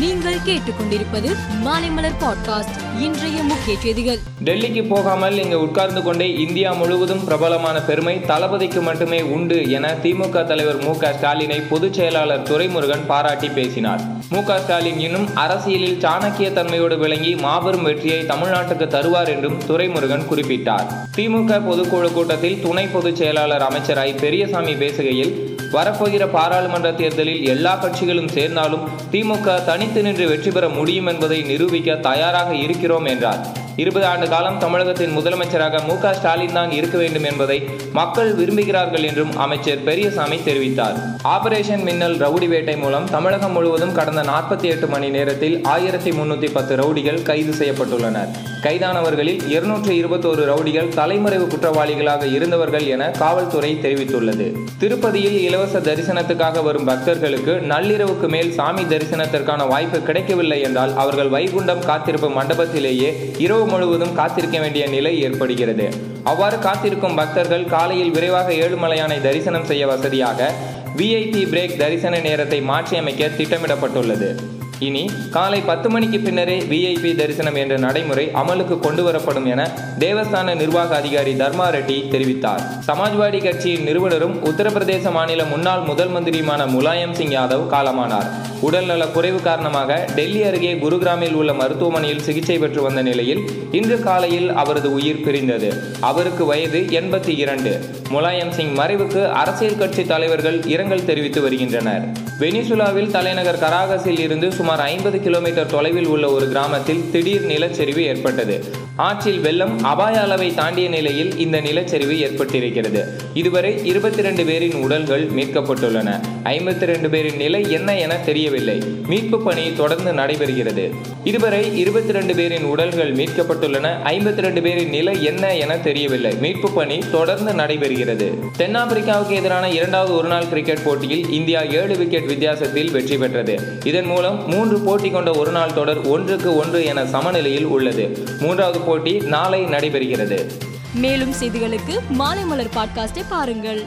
நீங்கள் கேட்டுக்கொண்டிருப்பது மாலைமலர் பாட்காஸ்ட் இன்றைய முக்கிய செய்திகள். டெல்லிக்கு போகாமல் இங்கு உட்கார்ந்து கொண்டே இந்தியா முழுவதும் பிரபலமான பெருமை தளபதிக்கு மட்டுமே உண்டு என திமுக தலைவர் மு ஸ்டாலினை பொதுச் செயலாளர் துரைமுருகன் பாராட்டி பேசினார். மு க ஸ்டாலின் இன்னும் அரசியலில் சாணக்கிய தன்மையோடு விளங்கி மாபெரும் வெற்றியை தமிழ்நாட்டுக்கு தருவார் என்றும் துரைமுருகன் குறிப்பிட்டார். திமுக பொதுக்குழு கூட்டத்தில் துணை பொதுச் செயலாளர் அமைச்சர் ஐ பெரியசாமி பேசுகையில் வரப்போகிற பாராளுமன்ற தேர்தலில் எல்லா கட்சிகளும் சேர்ந்தாலும் திமுக தனித்து நின்று வெற்றி பெற முடியும் என்பதை நிரூபிக்க தயாராக இருக்கிறோம் என்றார். இருபது ஆண்டு காலம் தமிழகத்தின் முதலமைச்சராக மு க ஸ்டாலின் தான் இருக்க வேண்டும் என்பதை மக்கள் விரும்புகிறார்கள் என்றும் அமைச்சர் பெரியசாமி தெரிவித்தார். ஆபரேஷன் மின்னல் ரவுடி வேட்டை மூலம் தமிழகம் முழுவதும் கடந்த நாற்பத்தி எட்டு மணி நேரத்தில் ஆயிரத்தி முன்னூத்தி பத்து ரவுடிகள் கைது செய்யப்பட்டுள்ளனர். கைதானவர்களில் இருநூற்று இருபத்தோரு ரவுடிகள் தலைமறைவு குற்றவாளிகளாக இருந்தவர்கள் என காவல்துறை தெரிவித்துள்ளது. திருப்பதியில் இலவச தரிசனத்துக்காக வரும் பக்தர்களுக்கு நள்ளிரவுக்கு மேல் சாமி தரிசனத்திற்கான வாய்ப்பு கிடைக்கவில்லை என்றால் அவர்கள் வைகுண்டம் காத்திருப்பு மண்டபத்திலேயே இரவு முழுவதும் காத்திருக்க வேண்டிய நிலை ஏற்படுகிறது. அவ்வாறு காத்திருக்கும் பக்தர்கள் காலையில் விரைவாக ஏழுமலையானை தரிசனம் செய்ய வசதியாக விஐபி பிரேக் தரிசன நேரத்தை மாற்றியமைக்க திட்டமிடப்பட்டுள்ளது. இனி காலை பத்து மணிக்கு பின்னரே விஐபி தரிசனம் என்ற நடைமுறை அமலுக்கு கொண்டு வரப்படும் என தேவஸ்தான நிர்வாக அதிகாரி தர்மா ரெட்டி தெரிவித்தார். சமாஜ்வாடி கட்சியின் நிறுவனரும் உத்தரப்பிரதேச மாநில முன்னாள் முதல் மந்திரியுமான முலாயம் சிங் யாதவ் காலமானார். உடல்நல குறைவு காரணமாக டெல்லி அருகே குருகிராமில் உள்ள மருத்துவமனையில் சிகிச்சை பெற்று வந்த நிலையில் இன்று காலையில் அவரது உயிர் பிரிந்தது. அவருக்கு வயது எண்பத்தி இரண்டு. முலாயம் சிங் மறைவுக்கு அரசியல் கட்சி தலைவர்கள் இரங்கல் தெரிவித்து வருகின்றனர். வெனிசுலாவில் தலைநகர் கராகஸில் இருந்து சுமார் சுமார் ஐம்பது கிலோமீட்டர் தொலைவில் உள்ள ஒரு கிராமத்தில் திடீர் நிலச்சரிவு ஏற்பட்டது. ஆற்றில் வெள்ளம் அபாய அளவை தாண்டிய நிலையில் இந்த நிலச்சரிவு ஏற்பட்டிருக்கிறது. இதுவரை இருபத்தி ரெண்டு பேரின் உடல்கள் மீட்கப்பட்டுள்ளன. ஐம்பத்தி ரெண்டு பேரின் நிலை என்ன என தெரியவில்லை. மீட்பு பணி தொடர்ந்து நடைபெறுகிறது. இதுவரை இருபத்தி ரெண்டு பேரின் உடல்கள் மீட்கப்பட்டுள்ளன. ஐம்பத்தி ரெண்டு பேரின் நிலை என்ன என தெரியவில்லை. மீட்பு பணி தொடர்ந்து நடைபெறுகிறது. தென்னாப்பிரிக்காவுக்கு எதிரான இரண்டாவது ஒருநாள் கிரிக்கெட் போட்டியில் இந்தியா ஏழு விக்கெட் வித்தியாசத்தில் வெற்றி பெற்றது. இதன் மூலம் மூன்று போட்டி கொண்ட ஒரு நாள் தொடர் ஒன்றுக்கு ஒன்று என சமநிலையில் உள்ளது. மூன்றாவது போட்டி நாளை நடைபெறுகிறது. மேலும் செய்திகளுக்கு மாலைமலர் பாட்காஸ்டை பாருங்கள்.